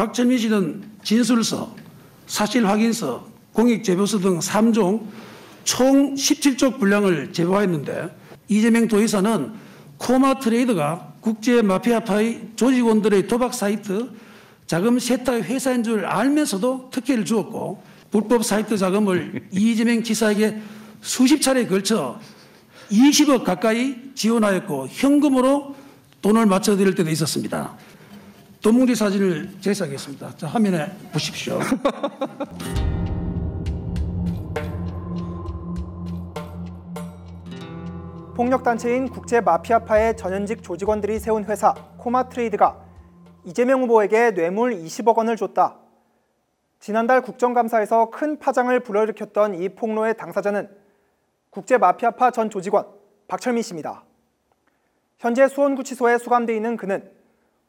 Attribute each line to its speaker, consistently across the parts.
Speaker 1: 박철민 씨는 진술서, 사실 확인서, 공익 제보서 등 3종 총 17쪽 분량을 제보하였는데 이재명 도의사는 코마 트레이드가 국제 마피아파의 조직원들의 도박 사이트 자금 세탁 회사인 줄 알면서도 특혜를 주었고 불법 사이트 자금을 이재명 지사에게 수십 차례에 걸쳐 20억 가까이 지원하였고 현금으로 돈을 맞춰드릴 때도 있었습니다. 도뭉리 사진을 제시하겠습니다. 자, 화면에 보십시오.
Speaker 2: 폭력단체인 국제 마피아파의 전현직 조직원들이 세운 회사 코마트레이드가 이재명 후보에게 뇌물 20억 원을 줬다. 지난달 국정감사에서 큰 파장을 불러일으켰던 이 폭로의 당사자는 국제 마피아파 전 조직원 박철민 씨입니다. 현재 수원구치소에 수감돼 있는 그는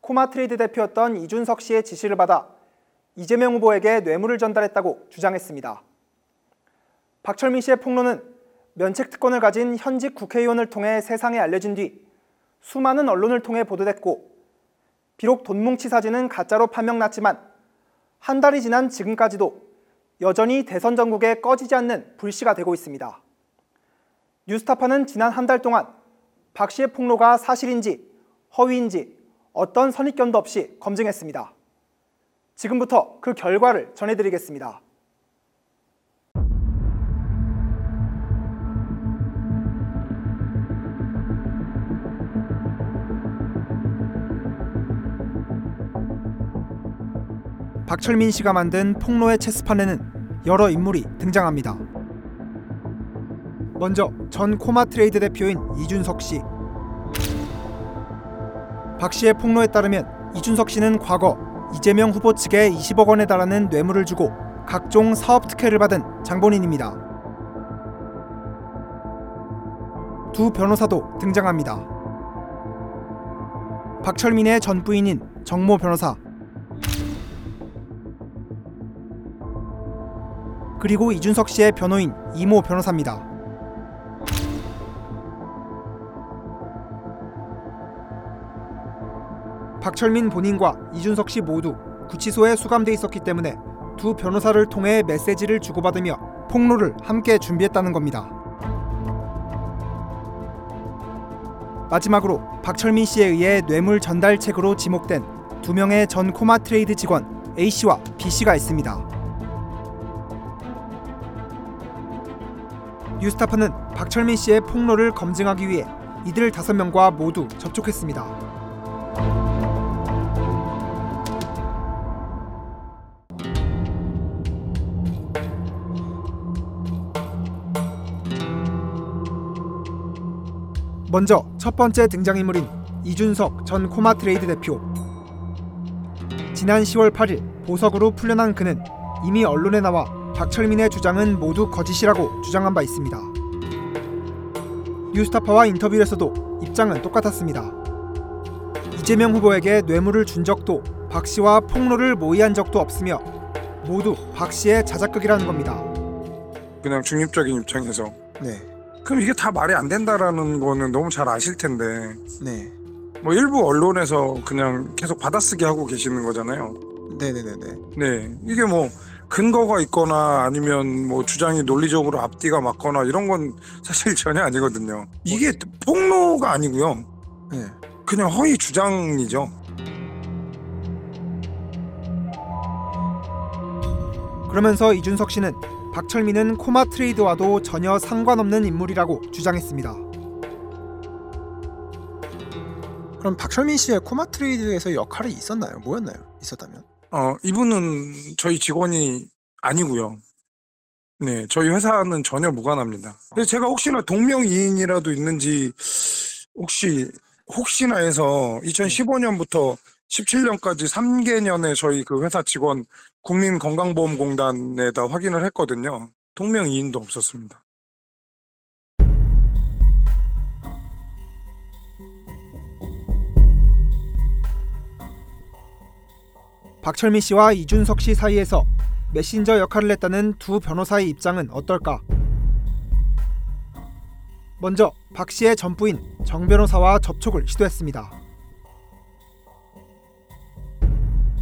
Speaker 2: 코마트레이드 대표였던 이준석 씨의 지시를 받아 이재명 후보에게 뇌물을 전달했다고 주장했습니다. 박철민 씨의 폭로는 면책 특권을 가진 현직 국회의원을 통해 세상에 알려진 뒤 수많은 언론을 통해 보도됐고 비록 돈뭉치 사진은 가짜로 판명났지만 한 달이 지난 지금까지도 여전히 대선 전국에 꺼지지 않는 불씨가 되고 있습니다. 뉴스타파는 지난 한 달 동안 박 씨의 폭로가 사실인지 허위인지 어떤 선입견도 없이 검증했습니다. 지금부터 그 결과를 전해드리겠습니다. 박철민 씨가 만든 폭로의 체스판에는 여러 인물이 등장합니다. 먼저 전 코마 트레이드 대표인 이준석 씨. 박 씨의 폭로에 따르면 이준석 씨는 과거 이재명 후보 측에 20억 원에 달하는 뇌물을 주고 각종 사업 특혜를 받은 장본인입니다. 두 변호사도 등장합니다. 박철민의 전 부인인 정모 변호사 그리고 이준석 씨의 변호인 이모 변호사입니다. 박철민 본인과 이준석 씨 모두 구치소에 수감돼 있었기 때문에 두 변호사를 통해 메시지를 주고받으며 폭로를 함께 준비했다는 겁니다. 마지막으로 박철민 씨에 의해 뇌물 전달책으로 지목된 두 명의 전 코마 트레이드 직원 A 씨와 B 씨가 있습니다. 뉴스타파는 박철민 씨의 폭로를 검증하기 위해 이들 다섯 명과 모두 접촉했습니다. 먼저 첫 번째 등장인물인 이준석 전 코마트레이드 대표. 지난 10월 8일 보석으로 풀려난 그는 이미 언론에 나와 박철민의 주장은 모두 거짓이라고 주장한 바 있습니다. 뉴스타파와 인터뷰에서도 입장은 똑같았습니다. 이재명 후보에게 뇌물을 준 적도 박 씨와 폭로를 모의한 적도 없으며 모두 박 씨의 자작극이라는 겁니다.
Speaker 3: 그냥 중립적인 입장에서
Speaker 2: 네,
Speaker 3: 그럼 이게 다 말이 안 된다라는 거는 너무 잘 아실 텐데
Speaker 2: 네,
Speaker 3: 뭐 일부 언론에서 그냥 계속 받아쓰기 하고 계시는 거잖아요.
Speaker 2: 네, 네, 네, 네.
Speaker 3: 네 이게 뭐 근거가 있거나 아니면 뭐 주장이 논리적으로 앞뒤가 맞거나 이런 건 사실 전혀 아니거든요. 이게 폭로가 아니고요.
Speaker 2: 네.
Speaker 3: 그냥 허위 주장이죠.
Speaker 2: 그러면서 이준석 씨는 박철민은 코마 트레이드와도 전혀 상관없는 인물이라고 주장했습니다.
Speaker 4: 그럼 박철민 씨의 코마 트레이드에서 역할이 있었나요? 뭐였나요? 있었다면?
Speaker 3: 어 이분은 저희 직원이 아니고요. 네, 저희 회사는 전혀 무관합니다. 근데 제가 혹시나 동명이인이라도 있는지 혹시 혹시나 해서 2015년부터 17년까지 3개년에 저희 그 회사 직원 국민건강보험공단에다 확인을 했거든요. 동명이인도 없었습니다.
Speaker 2: 박철민 씨와 이준석 씨 사이에서 메신저 역할을 했다는 두 변호사의 입장은 어떨까? 먼저 박 씨의 전부인 정 변호사와 접촉을 시도했습니다.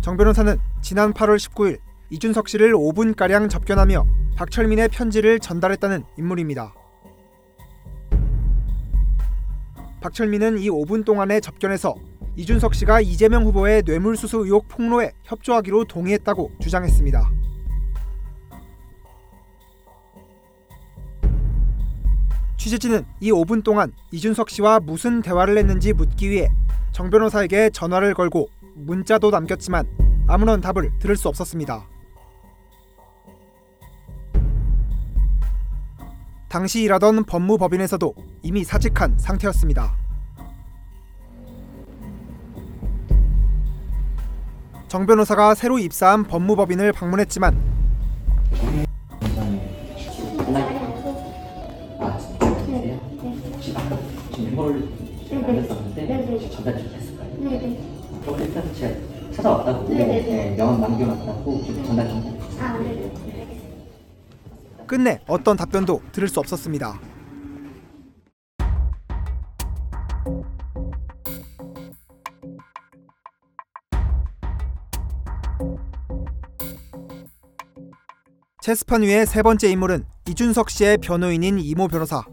Speaker 2: 정 변호사는 지난 8월 19일 이준석 씨를 5분가량 접견하며 박철민의 편지를 전달했다는 인물입니다. 박철민은 이 5분 동안의 접견에서 이준석 씨가 이재명 후보의 뇌물수수 의혹 폭로에 협조하기로 동의했다고 주장했습니다. 취재진은 이 5분 동안 이준석 씨와 무슨 대화를 했는지 묻기 위해 정 변호사에게 전화를 걸고 문자도 남겼지만 아무런 답을 들을 수 없었습니다. 당시 일하던 법무법인에서도 이미 사직한 상태였습니다. 정 변호사가 새로 입사한 법무법인을 방문했지만
Speaker 5: 아, 됐을까요?
Speaker 6: 네네.
Speaker 5: 일단 제가 찾아왔다고
Speaker 6: 네네.
Speaker 5: 네, 명함 남겨놨다고 좀 전달 좀 해주세요.
Speaker 6: 아, 네네.
Speaker 2: 끝내 어떤 답변도 들을 수 없었습니다. 체스판 위의 세 번째 인물은 이준석 씨의 변호인인 이모 변호사.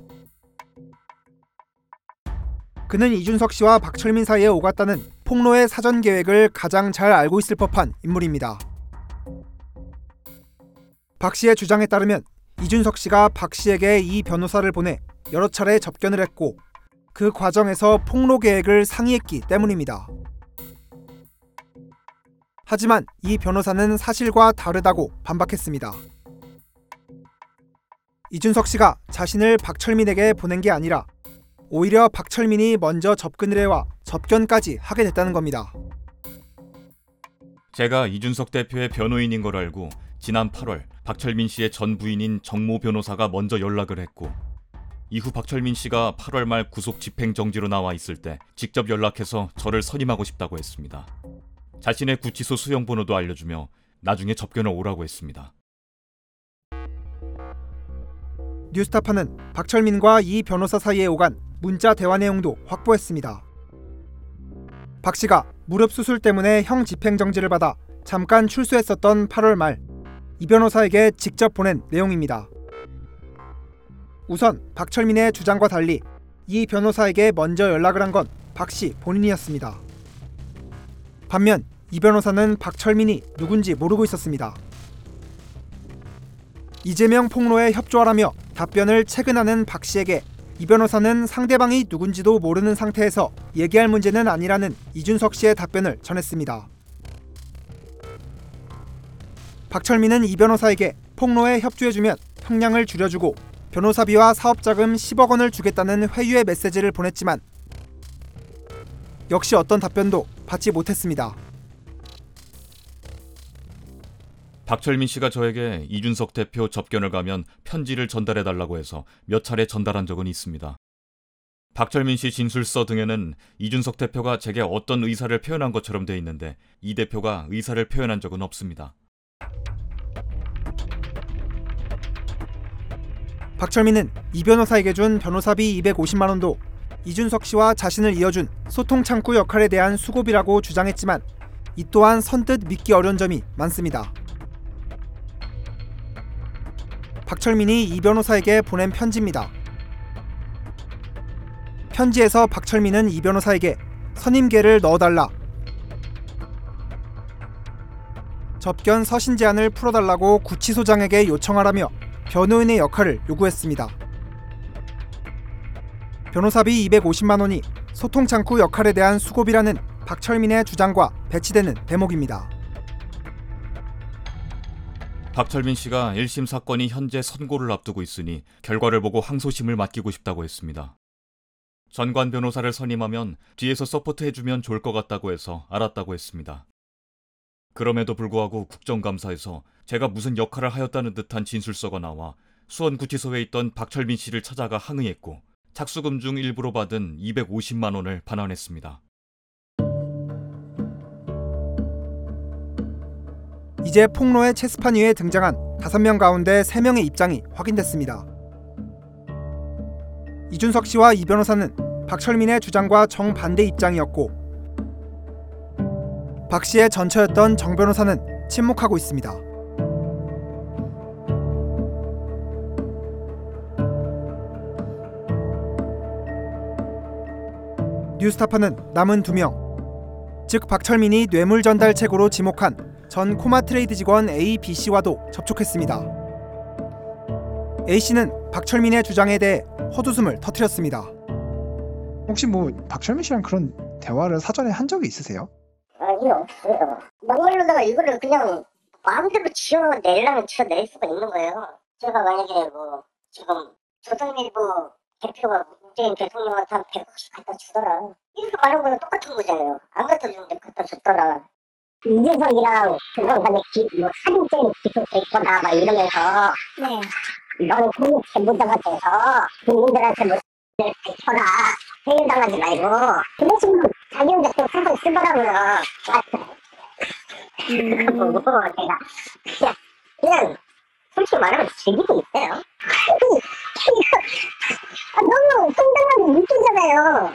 Speaker 2: 그는 이준석 씨와 박철민 사이에 오갔다는 폭로의 사전 계획을 가장 잘 알고 있을 법한 인물입니다. 박 씨의 주장에 따르면 이준석 씨가 박 씨에게 이 변호사를 보내 여러 차례 접견을 했고 그 과정에서 폭로 계획을 상의했기 때문입니다. 하지만 이 변호사는 사실과 다르다고 반박했습니다. 이준석 씨가 자신을 박철민에게 보낸 게 아니라 오히려 박철민이 먼저 접근을 해와 접견까지 하게 됐다는 겁니다.
Speaker 7: 제가 이준석 대표의 변호인인 걸 알고 지난 8월 박철민 씨의 전 부인인 정모 변호사가 먼저 연락을 했고 이후 박철민 씨가 8월 말 구속 집행 정지로 나와 있을 때 직접 연락해서 저를 선임하고 싶다고 했습니다. 자신의 구치소 수용 번호도 알려주며 나중에 접견을 오라고 했습니다.
Speaker 2: 뉴스타파는 박철민과 이 변호사 사이에 오간 문자 대화 내용도 확보했습니다. 박 씨가 무릎 수술 때문에 형 집행 정지를 받아 잠깐 출소했었던 8월 말 이 변호사에게 직접 보낸 내용입니다. 우선 박철민의 주장과 달리 이 변호사에게 먼저 연락을 한 건 박 씨 본인이었습니다. 반면 이 변호사는 박철민이 누군지 모르고 있었습니다. 이재명 폭로에 협조하라며 답변을 체근하는 박 씨에게 이 변호사는 상대방이 누군지도 모르는 상태에서 얘기할 문제는 아니라는 이준석 씨의 답변을 전했습니다. 박철민은 이 변호사에게 폭로에 협조해주면 형량을 줄여주고 변호사비와 사업자금 10억 원을 주겠다는 회유의 메시지를 보냈지만 역시 어떤 답변도 받지 못했습니다.
Speaker 7: 박철민 씨가 저에게 이준석 대표 접견을 가면 편지를 전달해 달라고 해서 몇 차례 전달한 적은 있습니다. 박철민 씨 진술서 등에는 이준석 대표가 제게 어떤 의사를 표현한 것처럼 돼 있는데 이 대표가 의사를 표현한 적은 없습니다.
Speaker 2: 박철민은 이 변호사에게 준 변호사비 250만 원도 이준석 씨와 자신을 이어준 소통 창구 역할에 대한 수고비라고 주장했지만 이 또한 선뜻 믿기 어려운 점이 많습니다. 박철민이 이 변호사에게 보낸 편지입니다. 편지에서 박철민은 이 변호사에게 선임계를 넣어달라. 접견 서신 제한을 풀어달라고 구치소장에게 요청하라며 변호인의 역할을 요구했습니다. 변호사비 250만 원이 소통 창구 역할에 대한 수고비라는 박철민의 주장과 배치되는 대목입니다.
Speaker 7: 박철민 씨가 1심 사건이 현재 선고를 앞두고 있으니 결과를 보고 항소심을 맡기고 싶다고 했습니다. 전관 변호사를 선임하면 뒤에서 서포트해주면 좋을 것 같다고 해서 알았다고 했습니다. 그럼에도 불구하고 국정감사에서 제가 무슨 역할을 하였다는 듯한 진술서가 나와 수원구치소에 있던 박철민 씨를 찾아가 항의했고 착수금 중 일부로 받은 250만 원을 반환했습니다.
Speaker 2: 이제 폭로의 체스판 위에 등장한 5명 가운데 3명의 입장이 확인됐습니다. 이준석 씨와 이 변호사는 박철민의 주장과 정반대 입장이었고 박 씨의 전처였던 정 변호사는 침묵하고 있습니다. 뉴스타파는 남은 두 명, 즉 박철민이 뇌물 전달 책으로 지목한 전 코마 트레이드 직원 A, B 씨와도 접촉했습니다. A 씨는 박철민의 주장에 대해 헛웃음을 터뜨렸습니다.
Speaker 4: 혹시 뭐 박철민 씨랑 그런 대화를 사전에 한 적이 있으세요?
Speaker 6: 아니 없어요. 막말로다가 이거를 그냥 마음대로 지어 내려면 지어 낼 수가 있는 거예요. 제가 만약에 뭐 지금 조선일보 대표가 문재인 대통령한테 한 100억씩 갖다 주더라. 이렇게 말한 거랑 똑같은 거잖아요. 안 갖다 주는데 갖다 줬더라. 이재석이랑 그런 간에 기, 뭐 사진증 기록돼 있거나 막 이러면서 네. 너는 국민 제보자가 돼서 국민들한테 뭐 밝혀라 회유당하지 말고 그런 식으로 자기 혼자 또 사서 쓰더라고요. 그거 보고 제가 그냥, 그냥 솔직히 말하면 즐기고 있어요. 아니, 이거 아, 너무 황당하게 웃기잖아요.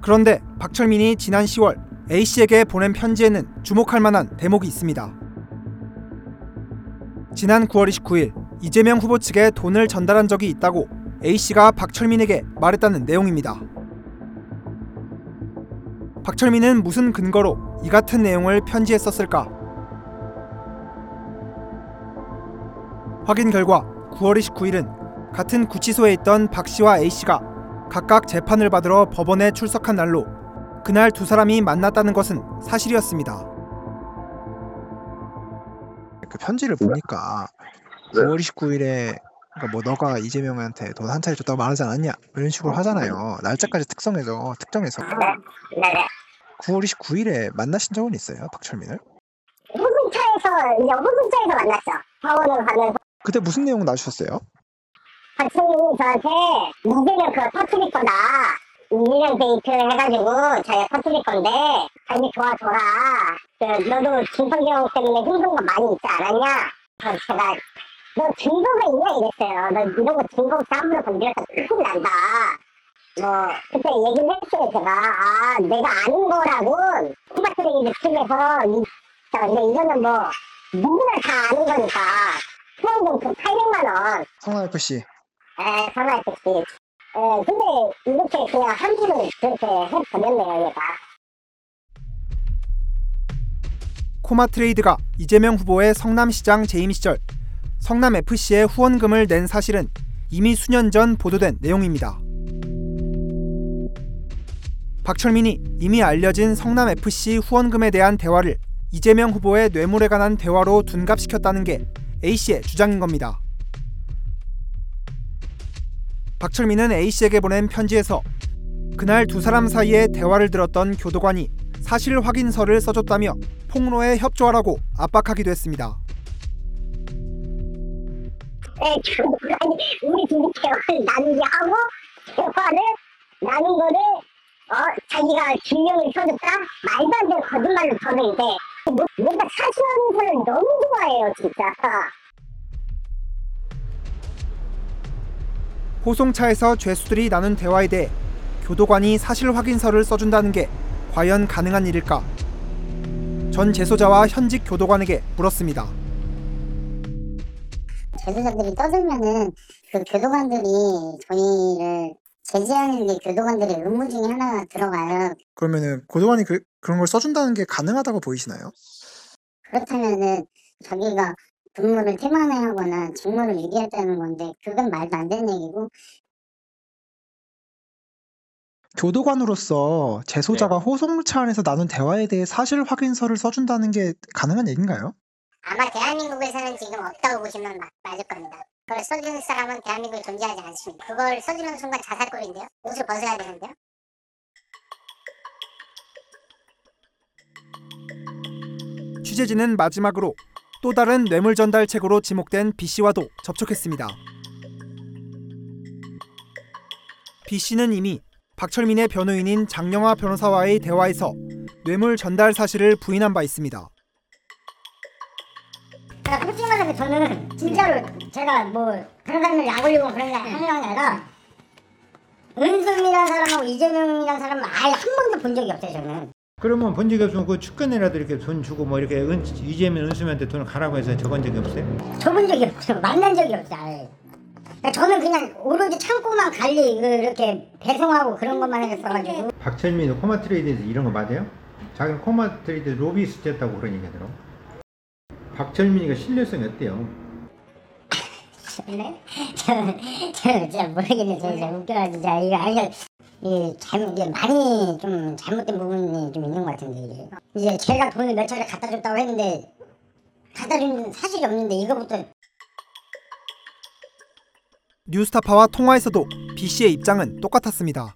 Speaker 2: 그런데 박철민이 지난 10월 A 씨에게 보낸 편지에는 주목할 만한 대목이 있습니다. 지난 9월 29일 이재명 후보 측에 돈을 전달한 적이 있다고 A 씨가 박철민에게 말했다는 내용입니다. 박철민은 무슨 근거로 이 같은 내용을 편지에 썼을까? 확인 결과 9월 29일은 같은 구치소에 있던 박 씨와 A 씨가 각각 재판을 받으러 법원에 출석한 날로 그날 두 사람이 만났다는 것은 사실이었습니다.
Speaker 4: 그 편지를 보니까 9월 29일에 그러니까 뭐 너가 이재명한테 돈 한 차례 줬다고 말하지 않았냐 이런 식으로 하잖아요. 날짜까지 특성해서 특정해서
Speaker 6: 네네.
Speaker 4: 9월 29일에 만나신 적은 있어요, 박철민을?
Speaker 6: 호승차에서, 이제 호승차에서 만났죠. 병원을 가면서
Speaker 4: 그때 무슨 내용 나주셨어요?
Speaker 6: 박승민이 저한테 이재명 그거 터트릴 거다. 1년 데이트를 해가지고 자기가 터트릴 건데 자기 도와줘라. 그 너도 김성경 때문에 힘든 거 많이 있지 않았냐? 그래서 제가 너 증거가 있냐 이랬어요. 너 이런 거 증거 없이 함부로 건드렸다 큰일 난다. 뭐 그때 얘기를 했어요 제가 아 내가 아는 거라고 코마트레이드 측에서 이, 자, 근데 이거는 뭐 누구나 다 아는 거니까 후원금 그 800만 원
Speaker 4: 성남 FC.
Speaker 6: 에, 전화 택시. 에, 근데 이렇게 그냥 한 분을 그렇게 해버렸네요, 얘가.
Speaker 2: 코마 트레이드가 이재명 후보의 성남시장 재임 시절 성남 FC에 후원금을 낸 사실은 이미 수년 전 보도된 내용입니다. 박철민이 이미 알려진 성남 FC 후원금에 대한 대화를 이재명 후보의 뇌물에 관한 대화로 둔갑시켰다는 게 A 씨의 주장인 겁니다. 박철민은 A 씨에게 보낸 편지에서 그날 두 사람 사이의 대화를 들었던 교도관이 사실 확인서를 써줬다며 폭로에 협조하라고 압박하기도 했습니다.
Speaker 6: 에, 아니, 우리 둘이 대화를 나눈 거를, 어, 자기가 증명을 써줬다? 말도 안 되는 거짓말로 저는데, 뭐, 뭔가 사실하는 사람 너무 좋아해요, 진짜.
Speaker 2: 호송차에서 죄수들이 나눈 대화에 대해 교도관이 사실 확인서를 써준다는 게 과연 가능한 일일까? 전 재소자와 현직 교도관에게 물었습니다.
Speaker 6: 제소자들이 떠들면은, 그 교도관들이 저희를 제지하는 게 교도관들의 의무 중에 하나가 들어가요.
Speaker 4: 그러면은 고도관이 그, 그런 걸 써준다는 게 가능하다고 보이시나요?
Speaker 6: 그렇다면은 자기가 근무를 태만하거나 직무를 유기했다는 건데 그건 말도 안 되는 얘기고
Speaker 4: 교도관으로서 재소자가 호송차 안에서 나눈 대화에 대해 사실 확인서를 써준다는 게 가능한 얘기인가요?
Speaker 6: 아마 대한민국에서는 지금 없다고 보시면 마- 맞을 겁니다. 그걸 써주는 사람은 대한민국에 존재하지 않습니다. 그걸 써주는 순간 자살골인데요. 옷을 벗어야 되는데요.
Speaker 2: 취재진은 마지막으로 또 다른 뇌물 전달 책으로 지목된 B 씨와도 접촉했습니다. B 씨는 이미 박철민의 변호인인 장영화 변호사와의 대화에서 뇌물 전달 사실을 부인한 바 있습니다.
Speaker 6: 자, 솔직히 말하면 저는 진짜로 제가 뭐 변호사님을 약 올리고 그런 게 하는 게 아니라 은솔이라는 사람하고 이재명이라는 사람은 아예 한 번도 본 적이 없어요 저는
Speaker 8: 그러면 본 적이 없으면 그 측근이라도 이렇게 돈 주고 뭐 이렇게 은, 이재명 은수미한테 돈을 가라고 해서 적은 적이 없어요?
Speaker 6: 줘본 적이 없어요. 만난 적이 없어요. 그러니까 저는 그냥 오로지 창고만 관리 그 이렇게 배송하고 그런 것만 했어가지고
Speaker 8: 박철민이 코마 트레이드에서 이런 거 맞아요? 자기는 코마 트레이드 로비스트였다고 그런 얘기가 들어. 박철민이가 신뢰성이 어때요?
Speaker 6: 네? 저는 저는 진짜 모르겠네. 저 진짜 웃겨가지고 진짜 이거 아니 이 잘못 이게 많이 좀 잘못된 부분이 좀 있는 것 같은데 이게. 이제 제가 돈을 몇 차례 갖다 줬다고 했는데 갖다 준 사실이 없는데 이거부터.
Speaker 2: 뉴스타파와 통화에서도 B 씨의 입장은 똑같았습니다.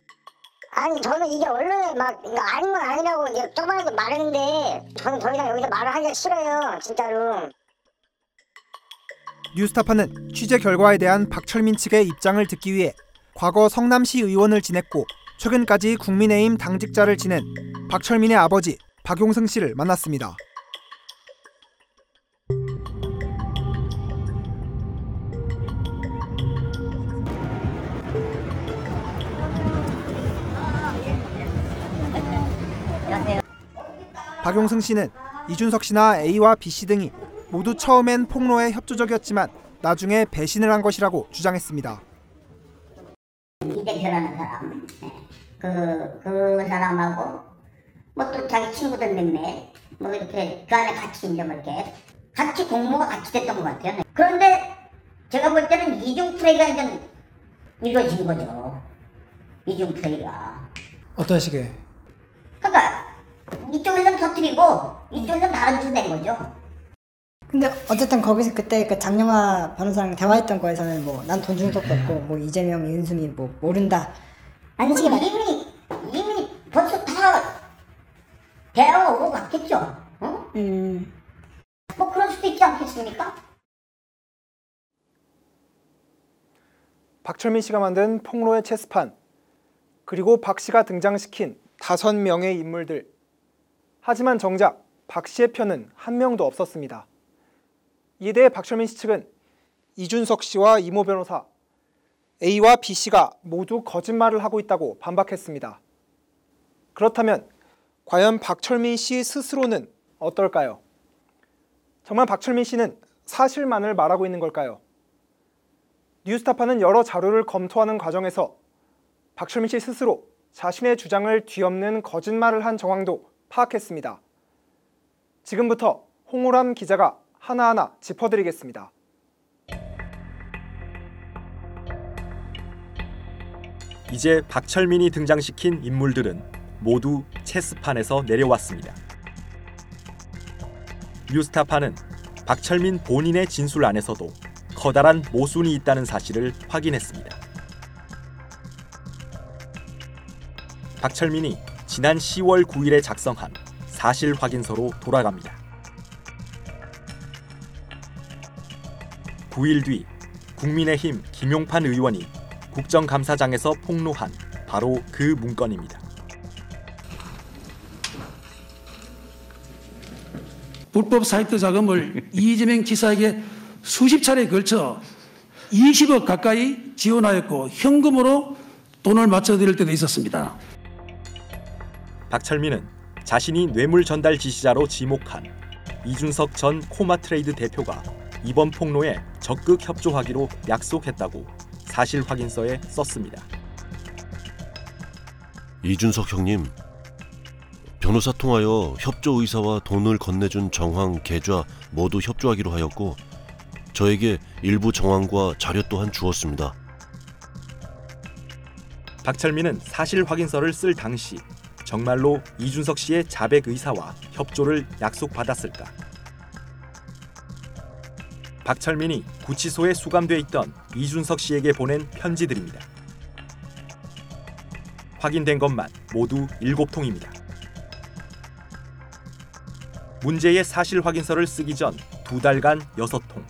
Speaker 6: 아니 저는 이게 언론에 막 이거 아닌 건 아니라고 이제 저번에도 말했는데 저는 더 이상 여기서 말을 하기가 싫어요 진짜로.
Speaker 2: 뉴스타파는 취재 결과에 대한 박철민 측의 입장을 듣기 위해 과거 성남시 의원을 지냈고 최근까지 국민의힘 당직자를 지낸 박철민의 아버지 박용승 씨를 만났습니다. 박용승 씨는 이준석 씨나 A와 B 씨 등이 모두 처음엔 폭로에 협조적이었지만 나중에 배신을 한 것이라고 주장했습니다.
Speaker 6: 이대표라는 사람. 그, 그 사람하고 뭐 또 자기 친구들 몇몇 뭐 이렇게 그 안에 같이 이제 뭐 이렇게 같이 공모가 같이 됐던 것 같아요. 그런데 제가 볼 때는 이중 플레이가 이제 이루어진 거죠. 이중 플레이가.
Speaker 2: 어떤 식의?
Speaker 6: 그러니까 이쪽에서는 터뜨리고 이쪽에서는 다른 짓을 낸 거죠
Speaker 9: 근데 어쨌든 거기서 그때 그 장영화 변호사랑 대화했던 거에서는 뭐 난 돈 준 적도 없고 뭐 이재명, 윤수미 뭐 모른다.
Speaker 6: 아니 이미 이미 벌써 다 대화가 오고 갔겠죠 어?
Speaker 9: 음.
Speaker 6: 뭐 그럴 수도 있지 않겠습니까?
Speaker 2: 박철민 씨가 만든 폭로의 체스판 그리고 박 씨가 등장시킨 다섯 명의 인물들. 하지만 정작 박 씨의 편은 한 명도 없었습니다. 이에 대해 박철민 씨 측은 이준석 씨와 이모 변호사, A와 B 씨가 모두 거짓말을 하고 있다고 반박했습니다. 그렇다면 과연 박철민 씨 스스로는 어떨까요? 정말 박철민 씨는 사실만을 말하고 있는 걸까요? 뉴스타파는 여러 자료를 검토하는 과정에서 박철민 씨 스스로 자신의 주장을 뒤엎는 거짓말을 한 정황도 파악했습니다. 지금부터 홍우람 기자가 하나하나 짚어드리겠습니다.
Speaker 10: 이제 박철민이 등장시킨 인물들은 모두 체스판에서 내려왔습니다. 뉴스타파는 박철민 본인의 진술 안에서도 커다란 모순이 있다는 사실을 확인했습니다. 박철민이 지난 10월 9일에 작성한 사실 확인서로 돌아갑니다. 9일 뒤 국민의힘 김용판 의원이 국정감사장에서 폭로한 바로 그 문건입니다.
Speaker 1: 불법 사이트 자금을 이재명 지사에게 수십 차례에 걸쳐 20억 가까이 지원하였고 현금으로 돈을 맞춰드릴 때도 있었습니다.
Speaker 10: 박철민은 자신이 뇌물 전달 지시자로 지목한 이준석 전 코마트레이드 대표가 이번 폭로에 적극 협조하기로 약속했다고 사실 확인서에 썼습니다.
Speaker 11: 이준석 형님, 변호사 통하여 협조 의사와 돈을 건네준 정황, 계좌 모두 협조하기로 하였고 저에게 일부 정황과 자료 또한 주었습니다.
Speaker 10: 박철민은 사실 확인서를 쓸 당시 정말로 이준석 씨의 자백 의사와 협조를 약속받았을까? 박철민이 구치소에 수감돼 있던 이준석 씨에게 보낸 편지들입니다. 확인된 것만 모두 7통입니다. 문제의 사실 확인서를 쓰기 전 두 달간 6통.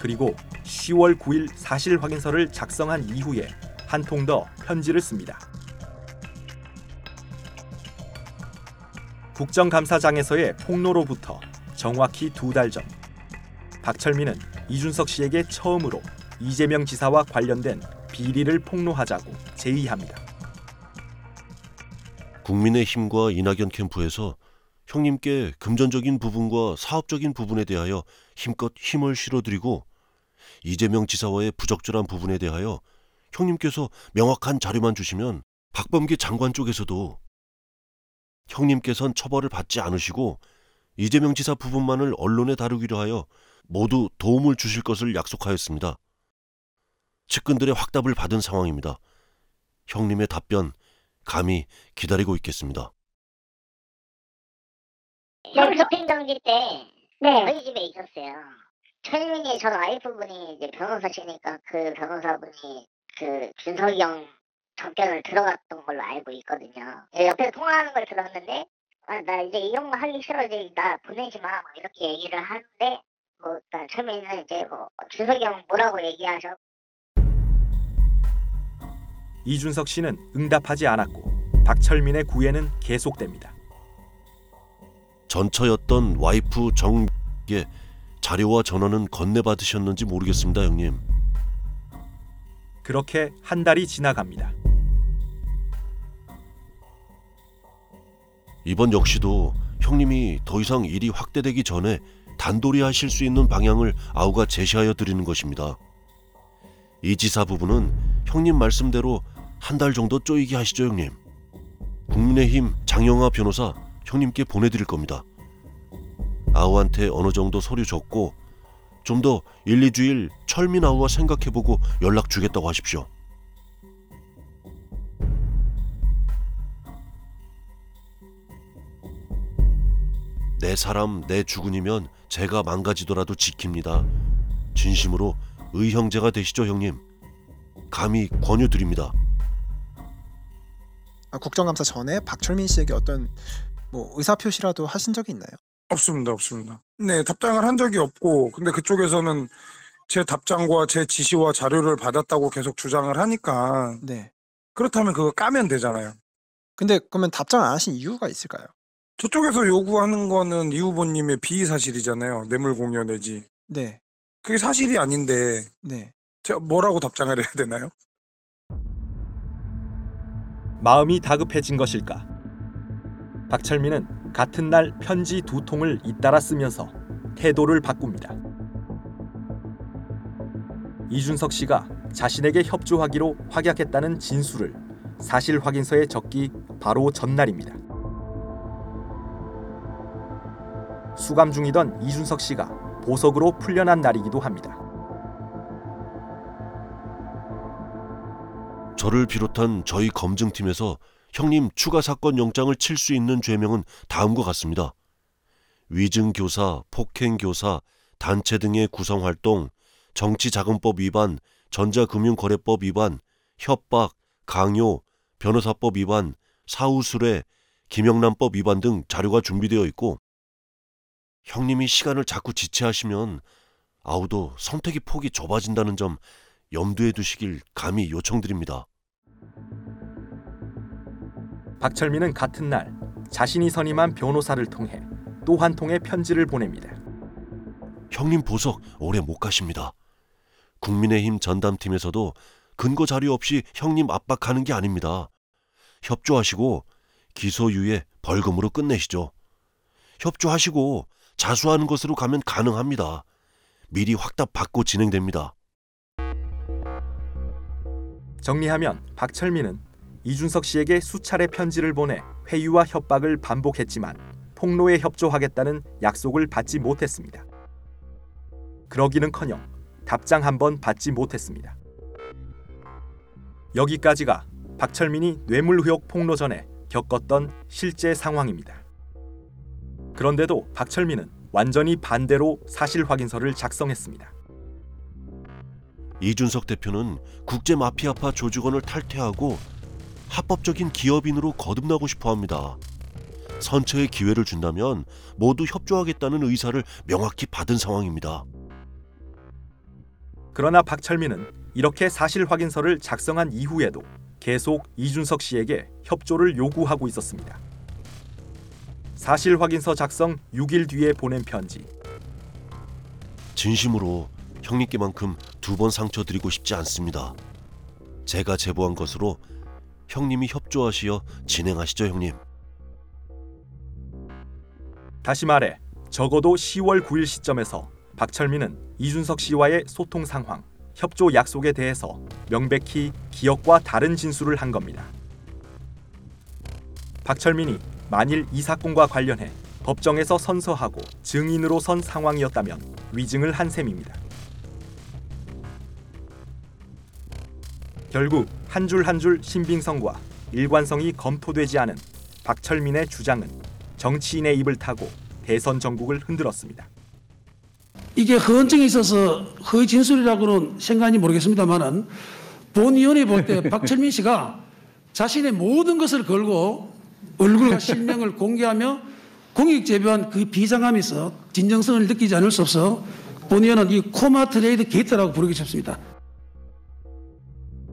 Speaker 10: 그리고 10월 9일 사실 확인서를 작성한 이후에 한 통 더 편지를 씁니다. 국정감사장에서의 폭로로부터 정확히 두 달 전, 박철민은 이준석 씨에게 처음으로 이재명 지사와 관련된 비리를 폭로하자고 제의합니다.
Speaker 11: 국민의힘과 이낙연 캠프에서 형님께 금전적인 부분과 사업적인 부분에 대하여 힘껏 힘을 실어드리고 이재명 지사와의 부적절한 부분에 대하여 형님께서 명확한 자료만 주시면 박범계 장관 쪽에서도 형님께선 처벌을 받지 않으시고 이재명 지사 부분만을 언론에 다루기로 하여 모두 도움을 주실 것을 약속하였습니다. 측근들의 확답을 받은 상황입니다. 형님의 답변 감히 기다리고 있겠습니다.
Speaker 6: 형 집행정지 때 저희 집에 있었어요. 최민희 전 와이프분이 이제 변호사시니까 그 변호사분이 그 준석이 형 접견을 들어갔던 걸로 알고 있거든요. 옆에서 통화하는 걸 들었는데 아, 나 이제 이런 거 하기 싫어 이제 나 보내지 마 막 이렇게 얘기를 하는데 뭐 그러니까 최민희는 이제 뭐 준석이 형 뭐라고 얘기하셔
Speaker 10: 이준석 씨는 응답하지 않았고 박철민의 구애는 계속됩니다.
Speaker 11: 전처였던 와이프 정에 자료와 전원은 건네받으셨는지 모르겠습니다, 형님.
Speaker 10: 그렇게 한 달이 지나갑니다.
Speaker 11: 이번 역시도 형님이 더 이상 일이 확대되기 전에 단돌이 하실 수 있는 방향을 아우가 제시하여 드리는 것입니다. 이 지사 부분은 형님 말씀대로 한 달 정도 쪼이게 하시죠, 형님. 국민의힘 장영하 변호사 형님께 보내드릴 겁니다. 아우한테 어느 정도 서류 줬고 좀 더 1, 2주일 철민 아우와 생각해보고 연락 주겠다고 하십시오. 내 사람 내 주군이면 제가 망가지더라도 지킵니다. 진심으로 의형제가 되시죠, 형님. 감히 권유드립니다.
Speaker 4: 아, 국정감사 전에 박철민 씨에게 어떤 뭐 의사 표시라도 하신 적이 있나요?
Speaker 3: 없습니다, 없습니다. 네, 답장을 한 적이 없고, 근데 그쪽에서는 제 답장과 제 지시와 자료를 받았다고 계속 주장을 하니까,
Speaker 4: 네.
Speaker 3: 그렇다면 그거 까면 되잖아요.
Speaker 4: 근데 그러면 답장 안 하신 이유가 있을까요?
Speaker 3: 저쪽에서 요구하는 거는 이 후보님의 비사실이잖아요. 뇌물 공여 내지.
Speaker 4: 네.
Speaker 3: 그게 사실이 아닌데,
Speaker 4: 네.
Speaker 3: 제가 뭐라고 답장을 해야 되나요?
Speaker 10: 마음이 다급해진 것일까? 박철민은 같은 날 편지 두 통을 잇따라 쓰면서 태도를 바꿉니다. 이준석 씨가 자신에게 협조하기로 확약했다는 진술을 사실 확인서에 적기 바로 전날입니다. 수감 중이던 이준석 씨가 보석으로 풀려난 날이기도 합니다.
Speaker 11: 저를 비롯한 저희 검증팀에서 형님 추가 사건 영장을 칠 수 있는 죄명은 다음과 같습니다. 위증 교사, 폭행 교사, 단체 등의 구성 활동, 정치자금법 위반, 전자금융거래법 위반, 협박, 강요, 변호사법 위반, 사후수뢰, 김영란법 위반 등 자료가 준비되어 있고 형님이 시간을 자꾸 지체하시면 아우도 선택의 폭이 좁아진다는 점 염두에 두시길 감히 요청드립니다.
Speaker 10: 박철민은 같은 날 자신이 선임한 변호사를 통해 또 한 통의 편지를 보냅니다.
Speaker 11: 형님 보석 오래 못 가십니다. 국민의힘 전담팀에서도 근거 자료 없이 형님 압박하는 게 아닙니다. 협조하시고 기소유예 벌금으로 끝내시죠. 협조하시고 자수하는 것으로 가면 가능합니다. 미리 확답 받고 진행됩니다.
Speaker 10: 정리하면 박철민은 이준석 씨에게 수차례 편지를 보내 회유와 협박을 반복했지만 폭로에 협조하겠다는 약속을 받지 못했습니다. 그러기는커녕 답장 한 번 받지 못했습니다. 여기까지가 박철민이 뇌물 의혹 폭로 전에 겪었던 실제 상황입니다. 그런데도 박철민은 완전히 반대로 사실 확인서를 작성했습니다.
Speaker 11: 이준석 대표는 국제 마피아파 조직원을 탈퇴하고 합법적인 기업인으로 거듭나고 싶어 합니다. 선처의 기회를 준다면 모두 협조하겠다는 의사를 명확히 받은 상황입니다.
Speaker 10: 그러나 박철민은 이렇게 사실 확인서를 작성한 이후에도 계속 이준석 씨에게 협조를 요구하고 있었습니다. 사실 확인서 작성 6일 뒤에 보낸 편지.
Speaker 11: 진심으로 형님께만큼 두 번 상처 드리고 싶지 않습니다. 제가 제보한 것으로 형님이 협조하시어 진행하시죠, 형님.
Speaker 10: 다시 말해 적어도 10월 9일 시점에서 박철민은 이준석 씨와의 소통 상황, 협조 약속에 대해서 명백히 기억과 다른 진술을 한 겁니다. 박철민이 만일 이 사건과 관련해 법정에서 선서하고 증인으로 선 상황이었다면 위증을 한 셈입니다. 결국 한 줄 한 줄 신빙성과 일관성이 검토되지 않은 박철민의 주장은 정치인의 입을 타고 대선 전국을 흔들었습니다.
Speaker 1: 이게 허언증이 있어서 허위 진술이라고는 생각이 모르겠습니다만은 본위원회 볼 때 박철민 씨가 자신의 모든 것을 걸고 얼굴과 실명을 공개하며 공익 제보한 그 있어 진정성을 느끼지 않을 수 없어 본위원은 이 코마 트레이드 게이트라고 부르고 싶습니다.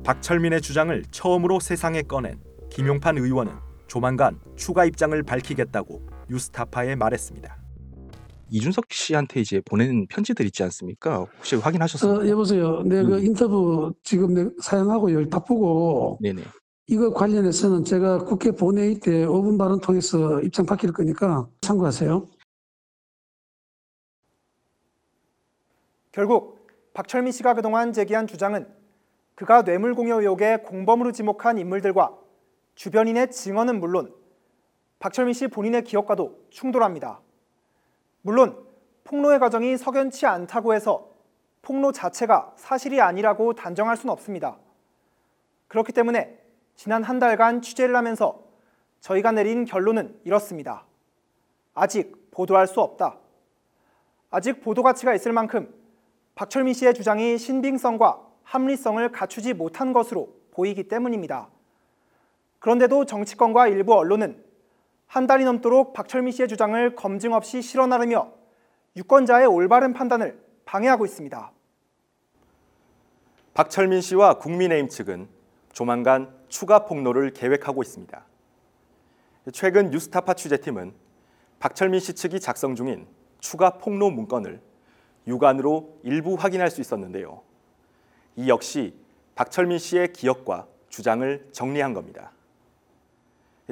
Speaker 10: 박철민의 주장을 처음으로 세상에 꺼낸 김용판 의원은 조만간 추가 입장을 밝히겠다고 뉴스타파에 말했습니다.
Speaker 12: 이준석 씨한테 이제 보낸 편지들 있지 않습니까? 혹시 확인하셨습니까?
Speaker 1: 어, 여보세요. 내가 그 인터뷰 지금 사용하고 바쁘고
Speaker 12: 네네.
Speaker 1: 이거 관련해서는 제가 국회 본회의 때 5분 발언 통해서 입장 밝힐 거니까 참고하세요.
Speaker 2: 결국 박철민 씨가 그동안 제기한 주장은 그가 뇌물공여 의혹에 공범으로 지목한 인물들과 주변인의 증언은 물론 박철민 씨 본인의 기억과도 충돌합니다. 물론 폭로의 과정이 석연치 않다고 해서 폭로 자체가 사실이 아니라고 단정할 수는 없습니다. 그렇기 때문에 지난 한 달간 취재를 하면서 저희가 내린 결론은 이렇습니다. 아직 보도할 수 없다. 아직 보도 가치가 있을 만큼 박철민 씨의 주장이 신빙성과 합리성을 갖추지 못한 것으로 보이기 때문입니다. 그런데도 정치권과 일부 언론은 한 달이 넘도록 박철민 씨의 주장을 검증 없이 실어 나르며 유권자의 올바른 판단을 방해하고 있습니다.
Speaker 10: 박철민 씨와 국민의힘 측은 조만간 추가 폭로를 계획하고 있습니다. 최근 뉴스타파 취재팀은 박철민 씨 측이 작성 중인 추가 폭로 문건을 육안으로 일부 확인할 수 있었는데요. 이 역시 박철민 씨의 기억과 주장을 정리한 겁니다.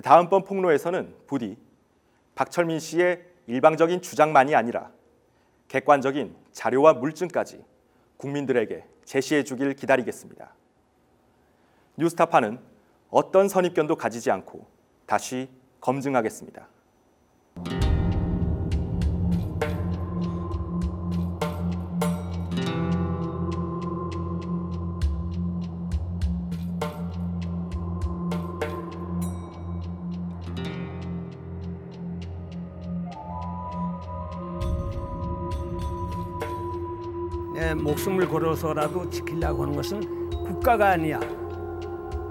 Speaker 10: 다음번 폭로에서는 부디 박철민 씨의 일방적인 주장만이 아니라 객관적인 자료와 물증까지 국민들에게 제시해 주길 기다리겠습니다. 뉴스타파는 어떤 선입견도 가지지 않고 다시 검증하겠습니다.
Speaker 13: 내 목숨을 걸어서라도 지키려고 하는 것은 국가가 아니야.